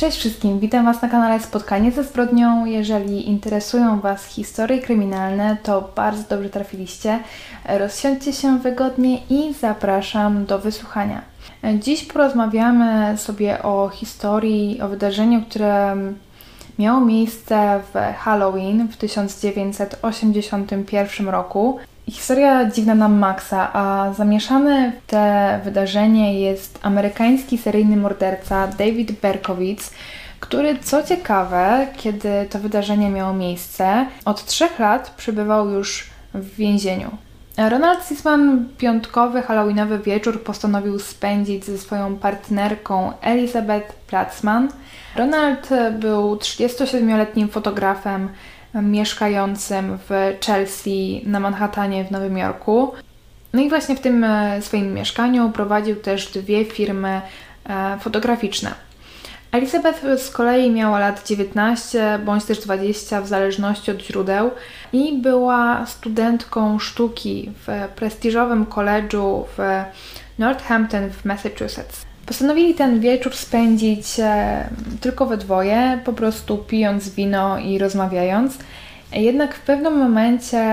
Cześć wszystkim, witam Was na kanale Spotkanie ze zbrodnią. Jeżeli interesują Was historie kryminalne, to bardzo dobrze trafiliście. Rozsiądźcie się wygodnie i zapraszam do wysłuchania. Dziś porozmawiamy sobie o historii, o wydarzeniu, które miało miejsce w Halloween w 1981 roku. Historia dziwna nam Maxa, a zamieszany w te wydarzenie jest amerykański seryjny morderca David Berkowitz, który co ciekawe, kiedy to wydarzenie miało miejsce, od trzech lat przebywał już w więzieniu. Ronald Sisman piątkowy, halloweenowy wieczór postanowił spędzić ze swoją partnerką Elizabeth Platzman. Ronald był 37-letnim fotografem, mieszkającym w Chelsea na Manhattanie w Nowym Jorku. No i właśnie w tym e, swoim mieszkaniu prowadził też dwie firmy e, fotograficzne. Elizabeth z kolei miała lat 19 bądź też 20 w zależności od źródeł i była studentką sztuki w prestiżowym koledżu w Northampton w Massachusetts. Postanowili ten wieczór spędzić e, tylko we dwoje, po prostu pijąc wino i rozmawiając. Jednak w pewnym momencie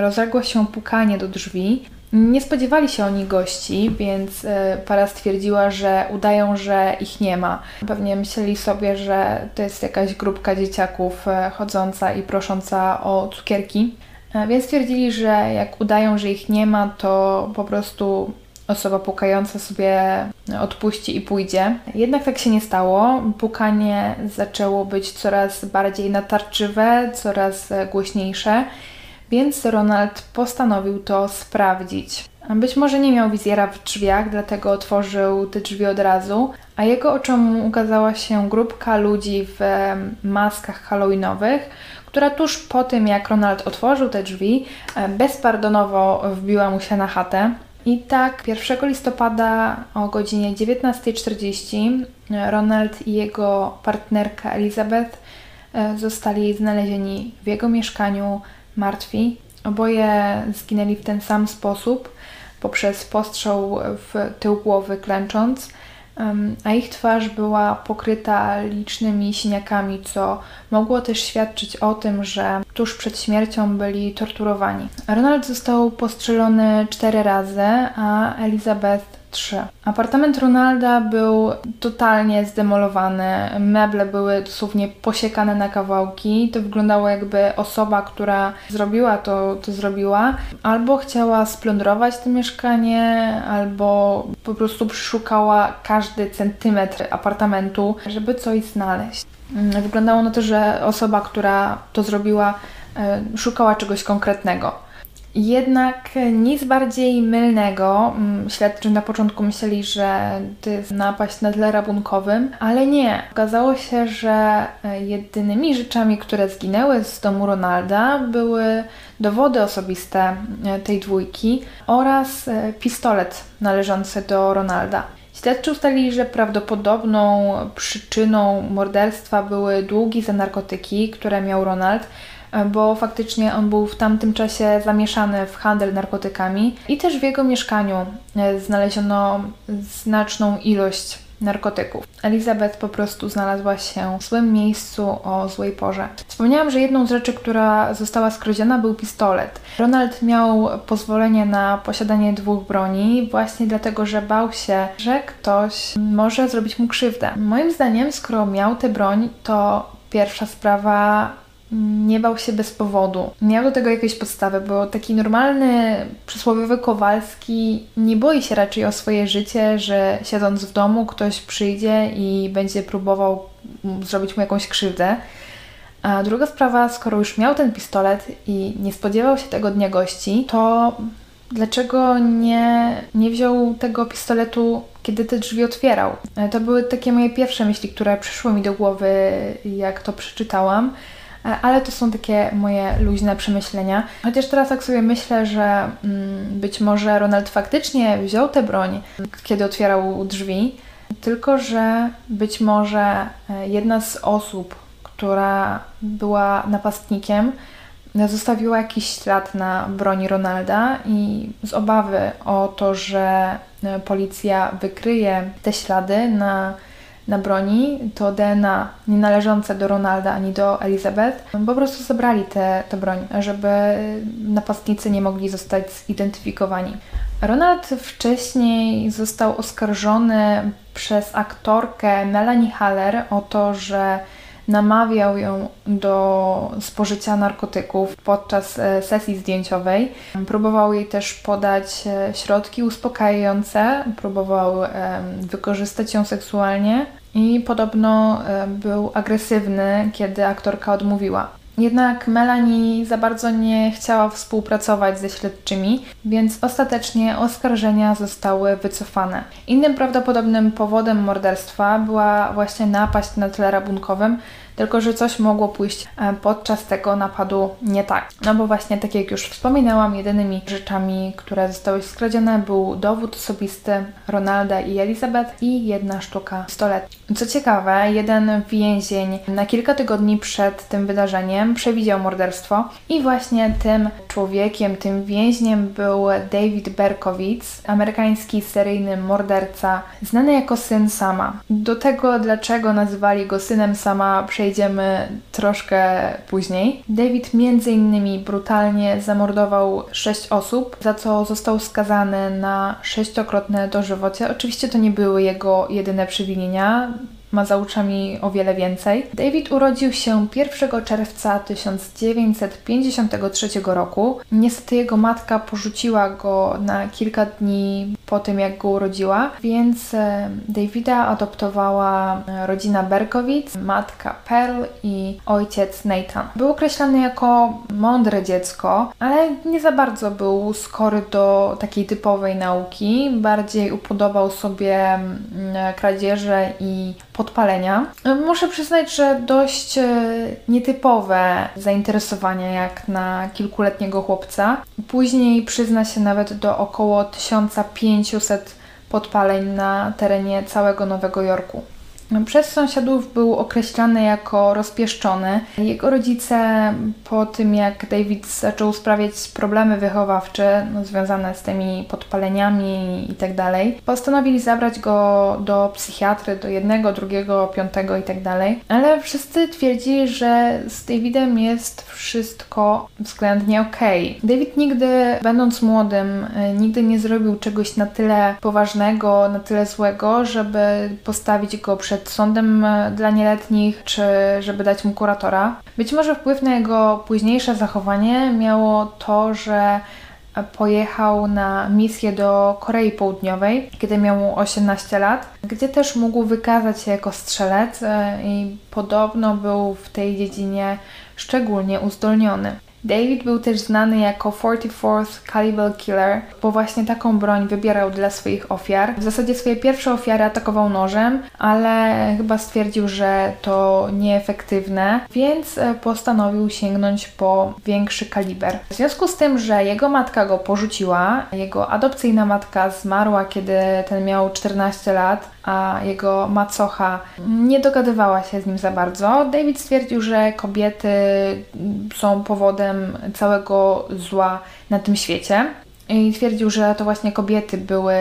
rozległo się pukanie do drzwi. Nie spodziewali się oni gości, więc e, para stwierdziła, że udają, że ich nie ma. Pewnie myśleli sobie, że to jest jakaś grupka dzieciaków e, chodząca i prosząca o cukierki. Więc stwierdzili, że jak udają, że ich nie ma, to po prostu osoba pukająca sobie odpuści i pójdzie. Jednak tak się nie stało. Pukanie zaczęło być coraz bardziej natarczywe, coraz głośniejsze, więc Ronald postanowił to sprawdzić. Być może nie miał wizjera w drzwiach, dlatego otworzył te drzwi od razu, a jego oczom ukazała się grupka ludzi w maskach halloweenowych, która tuż po tym, jak Ronald otworzył te drzwi, bezpardonowo wbiła mu się na chatę. I tak 1 listopada o godzinie 19.40 Ronald i jego partnerka Elizabeth e, zostali znalezieni w jego mieszkaniu martwi. Oboje zginęli w ten sam sposób poprzez postrzał w tył głowy klęcząc a ich twarz była pokryta licznymi siniakami, co mogło też świadczyć o tym, że tuż przed śmiercią byli torturowani. Ronald został postrzelony cztery razy, a Elizabeth 3. Apartament Ronalda był totalnie zdemolowany. Meble były dosłownie posiekane na kawałki. To wyglądało jakby osoba, która zrobiła to, to zrobiła, albo chciała splądrować to mieszkanie, albo po prostu przeszukała każdy centymetr apartamentu, żeby coś znaleźć. Wyglądało na to, że osoba, która to zrobiła, e, szukała czegoś konkretnego. Jednak nic bardziej mylnego. Mm, śledczy na początku myśleli, że to jest napaść na tle rabunkowym, ale nie. Okazało się, że e, jedynymi rzeczami, które zginęły z domu Ronalda, były dowody osobiste e, tej dwójki oraz e, pistolet należący do Ronalda. Śledczy ustalili, że prawdopodobną przyczyną morderstwa były długi za narkotyki, które miał Ronald, bo faktycznie on był w tamtym czasie zamieszany w handel narkotykami i też w jego mieszkaniu e, znaleziono znaczną ilość narkotyków. Elizabeth po prostu znalazła się w złym miejscu o złej porze. Wspomniałam, że jedną z rzeczy, która została skradziona był pistolet. Ronald miał pozwolenie na posiadanie dwóch broni właśnie dlatego, że bał się, że ktoś może zrobić mu krzywdę. Moim zdaniem, skoro miał tę broń, to pierwsza sprawa nie bał się bez powodu. Miał do tego jakieś podstawy, bo taki normalny, przysłowiowy Kowalski nie boi się raczej o swoje życie, że siedząc w domu ktoś przyjdzie i będzie próbował zrobić mu jakąś krzywdę. A druga sprawa, skoro już miał ten pistolet i nie spodziewał się tego dnia gości, to dlaczego nie, nie wziął tego pistoletu, kiedy te drzwi otwierał? To były takie moje pierwsze myśli, które przyszły mi do głowy, jak to przeczytałam. E, ale to są takie moje luźne przemyślenia. Chociaż teraz tak sobie myślę, że mm, być może Ronald faktycznie wziął tę broń, kiedy otwierał drzwi, tylko że być może e, jedna z osób, która była napastnikiem, zostawiła jakiś ślad na broni Ronalda i z obawy o to, że e, policja wykryje te ślady na na broni, to DNA nie należące do Ronalda ani do Elizabeth, po prostu zabrali tę broń, żeby napastnicy nie mogli zostać zidentyfikowani. Ronald wcześniej został oskarżony przez aktorkę Melanie Haller o to, że namawiał ją do spożycia narkotyków podczas e, sesji zdjęciowej. Próbował jej też podać e, środki uspokajające, próbował wykorzystać ją seksualnie i podobno e, był agresywny, kiedy aktorka odmówiła. Jednak Melanie za bardzo nie chciała współpracować ze śledczymi, więc ostatecznie oskarżenia zostały wycofane. Innym prawdopodobnym powodem morderstwa była właśnie napaść na tle rabunkowym, tylko że coś mogło pójść e, podczas tego napadu nie tak. No bo właśnie, tak jak już wspominałam, jedynymi rzeczami, które zostały skradzione był dowód osobisty Ronalda i Elizabeth i jedna sztuka pistoletu. Co ciekawe, jeden więzień na kilka tygodni przed tym wydarzeniem przewidział morderstwo i właśnie tym człowiekiem, tym więźniem był David Berkowitz, amerykański seryjny morderca, znany jako syn Sama. Do tego, dlaczego nazywali go synem Sama, przejdziemy przejdziemy troszkę później. David między innymi brutalnie zamordował sześć osób, za co został skazany na sześciokrotne dożywocie. Oczywiście to nie były jego jedyne przewinienia ma za uczami o wiele więcej. David urodził się 1 czerwca 1953 roku. Niestety jego matka porzuciła go na kilka dni po tym, jak go urodziła, więc e, Davida adoptowała rodzina Berkowitz, matka Pearl i ojciec Nathan. Był określany jako mądre dziecko, ale nie za bardzo był skory do takiej typowej nauki. Bardziej upodobał sobie mm, kradzieże i podpalenia. Muszę przyznać, że dość e, nietypowe zainteresowania jak na kilkuletniego chłopca. Później przyzna się nawet do około 1500 podpaleń na terenie całego Nowego Jorku. Przez sąsiadów był określany jako rozpieszczony. Jego rodzice po tym, jak David zaczął sprawiać problemy wychowawcze no, związane z tymi podpaleniami itd., tak postanowili zabrać go do psychiatry, do jednego, drugiego, piątego itd., tak ale wszyscy twierdzili, że z Davidem jest wszystko względnie okej. David nigdy, będąc młodym, e, nigdy nie zrobił czegoś na tyle poważnego, na tyle złego, żeby postawić go przed przed sądem e, dla nieletnich, czy żeby dać mu kuratora. Być może wpływ na jego późniejsze zachowanie miało to, że pojechał na misję do Korei Południowej, kiedy miał 18 lat, gdzie też mógł wykazać się jako strzelec e, i podobno był w tej dziedzinie szczególnie uzdolniony. David był też znany jako 44th Caliber Killer, bo właśnie taką broń wybierał dla swoich ofiar. W zasadzie swoje pierwsze ofiary atakował nożem, ale chyba stwierdził, że to nieefektywne, więc e, postanowił sięgnąć po większy kaliber. W związku z tym, że jego matka go porzuciła, jego adopcyjna matka zmarła, kiedy ten miał 14 lat, a jego macocha nie dogadywała się z nim za bardzo. David stwierdził, że kobiety są powodem całego zła na tym świecie. I twierdził, że to właśnie kobiety były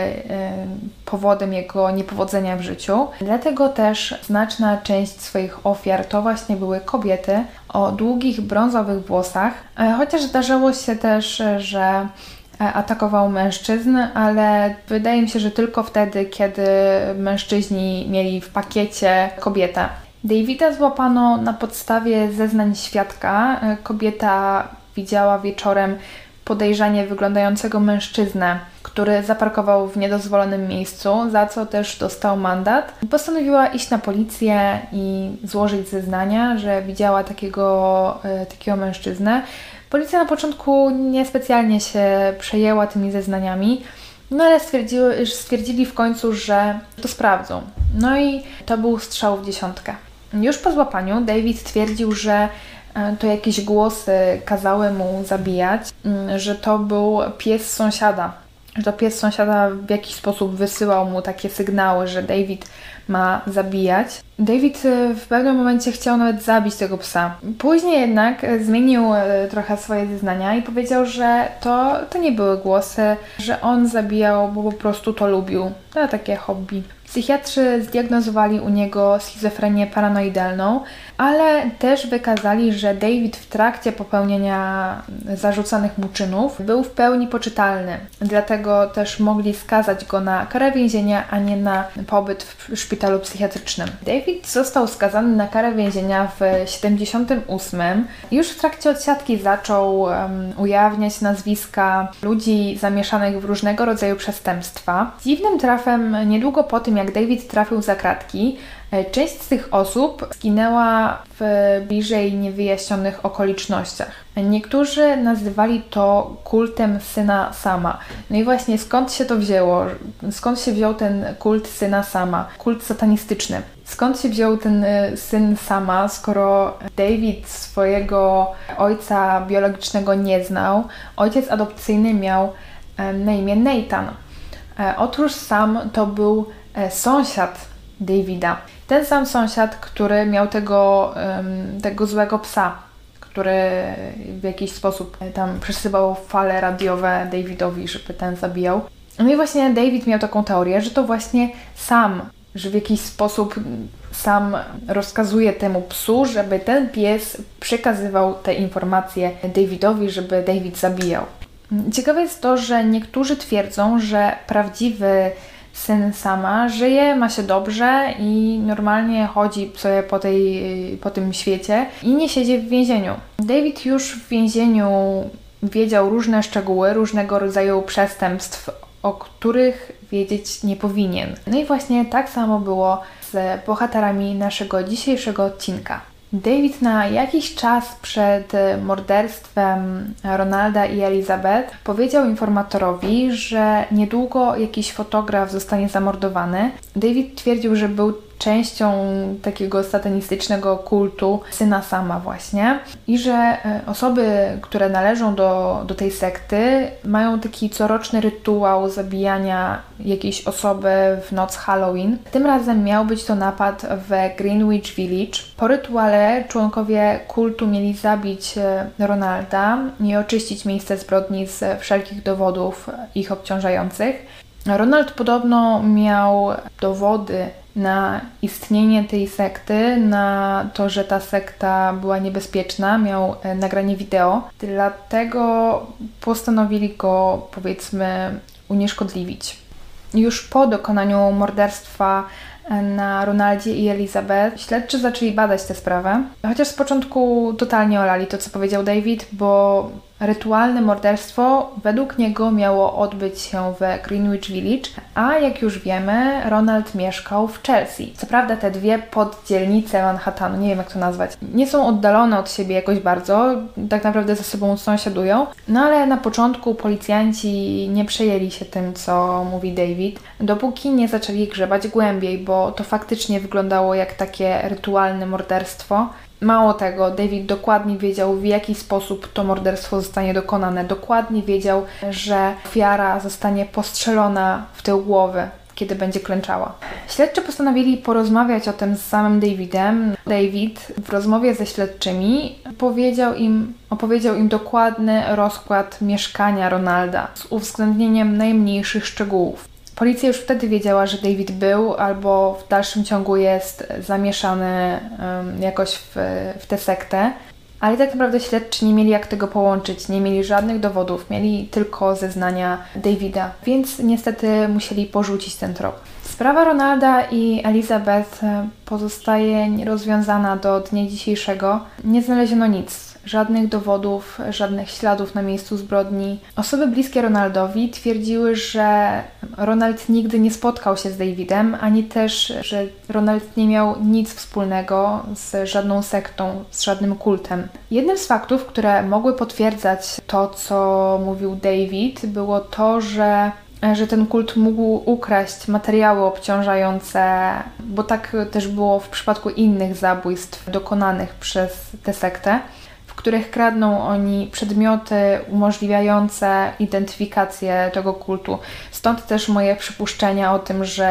powodem jego niepowodzenia w życiu. Dlatego też znaczna część swoich ofiar to właśnie były kobiety o długich brązowych włosach. E, chociaż zdarzało się też, że E, atakował mężczyzn, ale wydaje mi się, że tylko wtedy, kiedy mężczyźni mieli w pakiecie kobietę. Davida złapano na podstawie zeznań świadka. E, kobieta widziała wieczorem podejrzanie wyglądającego mężczyznę, który zaparkował w niedozwolonym miejscu, za co też dostał mandat. Postanowiła iść na policję i złożyć zeznania, że widziała takiego, e, takiego mężczyznę. Policja na początku niespecjalnie się przejęła tymi zeznaniami, no ale stwierdziły, stwierdzili w końcu, że to sprawdzą. No i to był strzał w dziesiątkę. Już po złapaniu David twierdził, że e, to jakieś głosy kazały mu zabijać, mm, że to był pies sąsiada, że pies sąsiada w jakiś sposób wysyłał mu takie sygnały, że David ma zabijać. David e, w pewnym momencie chciał nawet zabić tego psa. Później jednak zmienił e, trochę swoje zeznania i powiedział, że to, to nie były głosy, że on zabijał, bo po prostu to lubił. To takie hobby. Psychiatrzy zdiagnozowali u niego schizofrenię paranoidalną, ale też wykazali, że David w trakcie popełnienia zarzucanych mu czynów był w pełni poczytalny. Dlatego też mogli skazać go na karę więzienia, a nie na pobyt w szpitalu psychiatrycznym. David został skazany na karę więzienia w 78. Już w trakcie odsiadki zaczął um, ujawniać nazwiska ludzi zamieszanych w różnego rodzaju przestępstwa. Dziwnym trafem, niedługo po tym jak David trafił za kratki, część z tych osób zginęła w bliżej niewyjaśnionych okolicznościach. Niektórzy nazywali to kultem syna Sama. No i właśnie skąd się to wzięło? Skąd się wziął ten kult syna Sama? Kult satanistyczny. Skąd się wziął ten e, syn Sama, skoro David swojego ojca biologicznego nie znał? Ojciec adopcyjny miał e, na imię Nathan. Otóż Sam to był sąsiad Davida. Ten sam sąsiad, który miał tego, tego złego psa, który w jakiś sposób tam przesyłał fale radiowe Davidowi, żeby ten zabijał. No i właśnie David miał taką teorię, że to właśnie sam, że w jakiś sposób sam rozkazuje temu psu, żeby ten pies przekazywał te informacje Davidowi, żeby David zabijał. Ciekawe jest to, że niektórzy twierdzą, że prawdziwy syn sama, żyje, ma się dobrze i normalnie chodzi sobie po, tej, po tym świecie i nie siedzi w więzieniu. David już w więzieniu wiedział różne szczegóły, różnego rodzaju przestępstw, o których wiedzieć nie powinien. No i właśnie tak samo było z bohaterami naszego dzisiejszego odcinka. David na jakiś czas przed morderstwem Ronalda i Elizabeth powiedział informatorowi, że niedługo jakiś fotograf zostanie zamordowany. David twierdził, że był częścią takiego satanistycznego kultu syna sama właśnie i że e, osoby, które należą do, do tej sekty mają taki coroczny rytuał zabijania jakiejś osoby w noc Halloween. Tym razem miał być to napad w Greenwich Village. Po rytuale członkowie kultu mieli zabić e, Ronalda i oczyścić miejsce zbrodni z wszelkich dowodów ich obciążających. Ronald podobno miał dowody na istnienie tej sekty, na to, że ta sekta była niebezpieczna, miał e, nagranie wideo, dlatego postanowili go, powiedzmy, unieszkodliwić. Już po dokonaniu morderstwa e, na Ronaldzie i Elizabeth śledczy zaczęli badać tę sprawę, chociaż z początku totalnie olali to, co powiedział David, bo Rytualne morderstwo według niego miało odbyć się w Greenwich Village, a jak już wiemy, Ronald mieszkał w Chelsea. Co prawda te dwie poddzielnice Manhattanu, nie wiem jak to nazwać, nie są oddalone od siebie jakoś bardzo, tak naprawdę ze sobą sąsiadują, no ale na początku policjanci nie przejęli się tym, co mówi David, dopóki nie zaczęli grzebać głębiej, bo to faktycznie wyglądało jak takie rytualne morderstwo, Mało tego, David dokładnie wiedział, w jaki sposób to morderstwo zostanie dokonane. Dokładnie wiedział, że ofiara zostanie postrzelona w tył głowy, kiedy będzie klęczała. Śledczy postanowili porozmawiać o tym z samym Davidem. David w rozmowie ze śledczymi powiedział im, opowiedział im dokładny rozkład mieszkania Ronalda z uwzględnieniem najmniejszych szczegółów. Policja już wtedy wiedziała, że David był albo w dalszym ciągu jest zamieszany jakoś w, w tę sektę, ale tak naprawdę śledczy nie mieli jak tego połączyć, nie mieli żadnych dowodów, mieli tylko zeznania Davida, więc niestety musieli porzucić ten trop. Sprawa Ronalda i Elizabeth pozostaje nierozwiązana do dnia dzisiejszego. Nie znaleziono nic żadnych dowodów, żadnych śladów na miejscu zbrodni. Osoby bliskie Ronaldowi twierdziły, że Ronald nigdy nie spotkał się z Davidem, ani też, że Ronald nie miał nic wspólnego z żadną sektą, z żadnym kultem. Jednym z faktów, które mogły potwierdzać to, co mówił David, było to, że że ten kult mógł ukraść materiały obciążające, bo tak też było w przypadku innych zabójstw dokonanych przez tę sektę których kradną oni przedmioty umożliwiające identyfikację tego kultu. Stąd też moje przypuszczenia o tym, że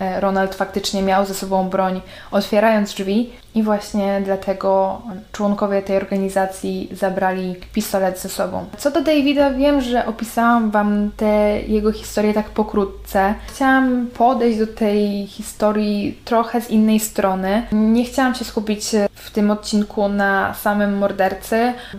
e, Ronald faktycznie miał ze sobą broń, otwierając drzwi, i właśnie dlatego członkowie tej organizacji zabrali pistolet ze sobą. Co do Davida, wiem, że opisałam Wam tę jego historię tak pokrótce. Chciałam podejść do tej historii trochę z innej strony. Nie chciałam się skupić w tym odcinku na samym mordercy,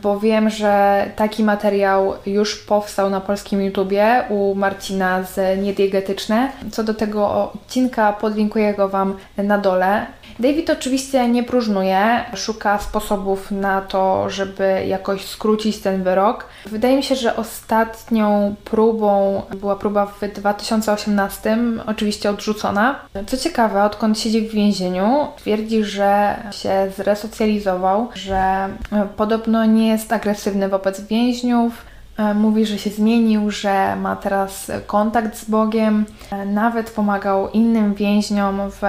bo wiem, że taki materiał już powstał na polskim YouTubie u Marcina z Niediegetyczne. Co do tego odcinka podlinkuję go Wam na dole. David oczywiście nie próżnuje, szuka sposobów na to, żeby jakoś skrócić ten wyrok. Wydaje mi się, że ostatnią próbą była próba w 2018, oczywiście odrzucona. Co ciekawe, odkąd siedzi w więzieniu, twierdzi, że się zresocjalizował, że podobno nie jest agresywny wobec więźniów, E, mówi, że się zmienił, że ma teraz kontakt z Bogiem, e, nawet pomagał innym więźniom w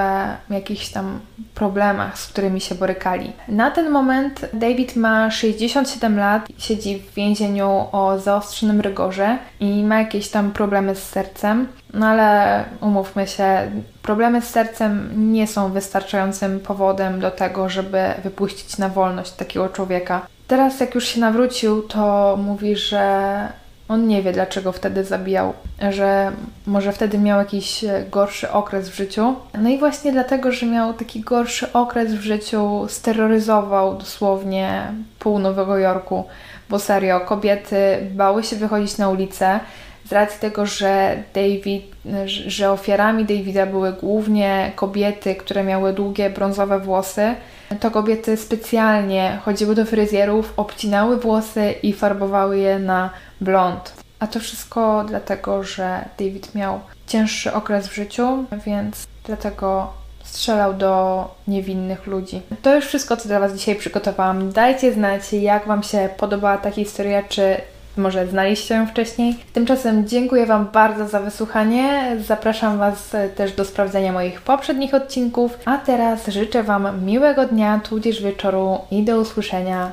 jakichś tam problemach, z którymi się borykali. Na ten moment David ma 67 lat, siedzi w więzieniu o zaostrzonym rygorze i ma jakieś tam problemy z sercem. No ale umówmy się, problemy z sercem nie są wystarczającym powodem do tego, żeby wypuścić na wolność takiego człowieka. Teraz, jak już się nawrócił, to mówi, że on nie wie, dlaczego wtedy zabijał, że może wtedy miał jakiś gorszy okres w życiu. No i właśnie dlatego, że miał taki gorszy okres w życiu, steroryzował dosłownie pół Nowego Jorku, bo serio, kobiety bały się wychodzić na ulicę z racji tego, że David, że ofiarami Davida były głównie kobiety, które miały długie brązowe włosy, to kobiety specjalnie chodziły do fryzjerów, obcinały włosy i farbowały je na blond. A to wszystko dlatego, że David miał cięższy okres w życiu, więc dlatego strzelał do niewinnych ludzi. To już wszystko, co dla Was dzisiaj przygotowałam. Dajcie znać, jak Wam się podobała ta historia, czy może znaliście ją wcześniej. Tymczasem dziękuję Wam bardzo za wysłuchanie. Zapraszam Was też do sprawdzenia moich poprzednich odcinków. A teraz życzę Wam miłego dnia, tudzież wieczoru i do usłyszenia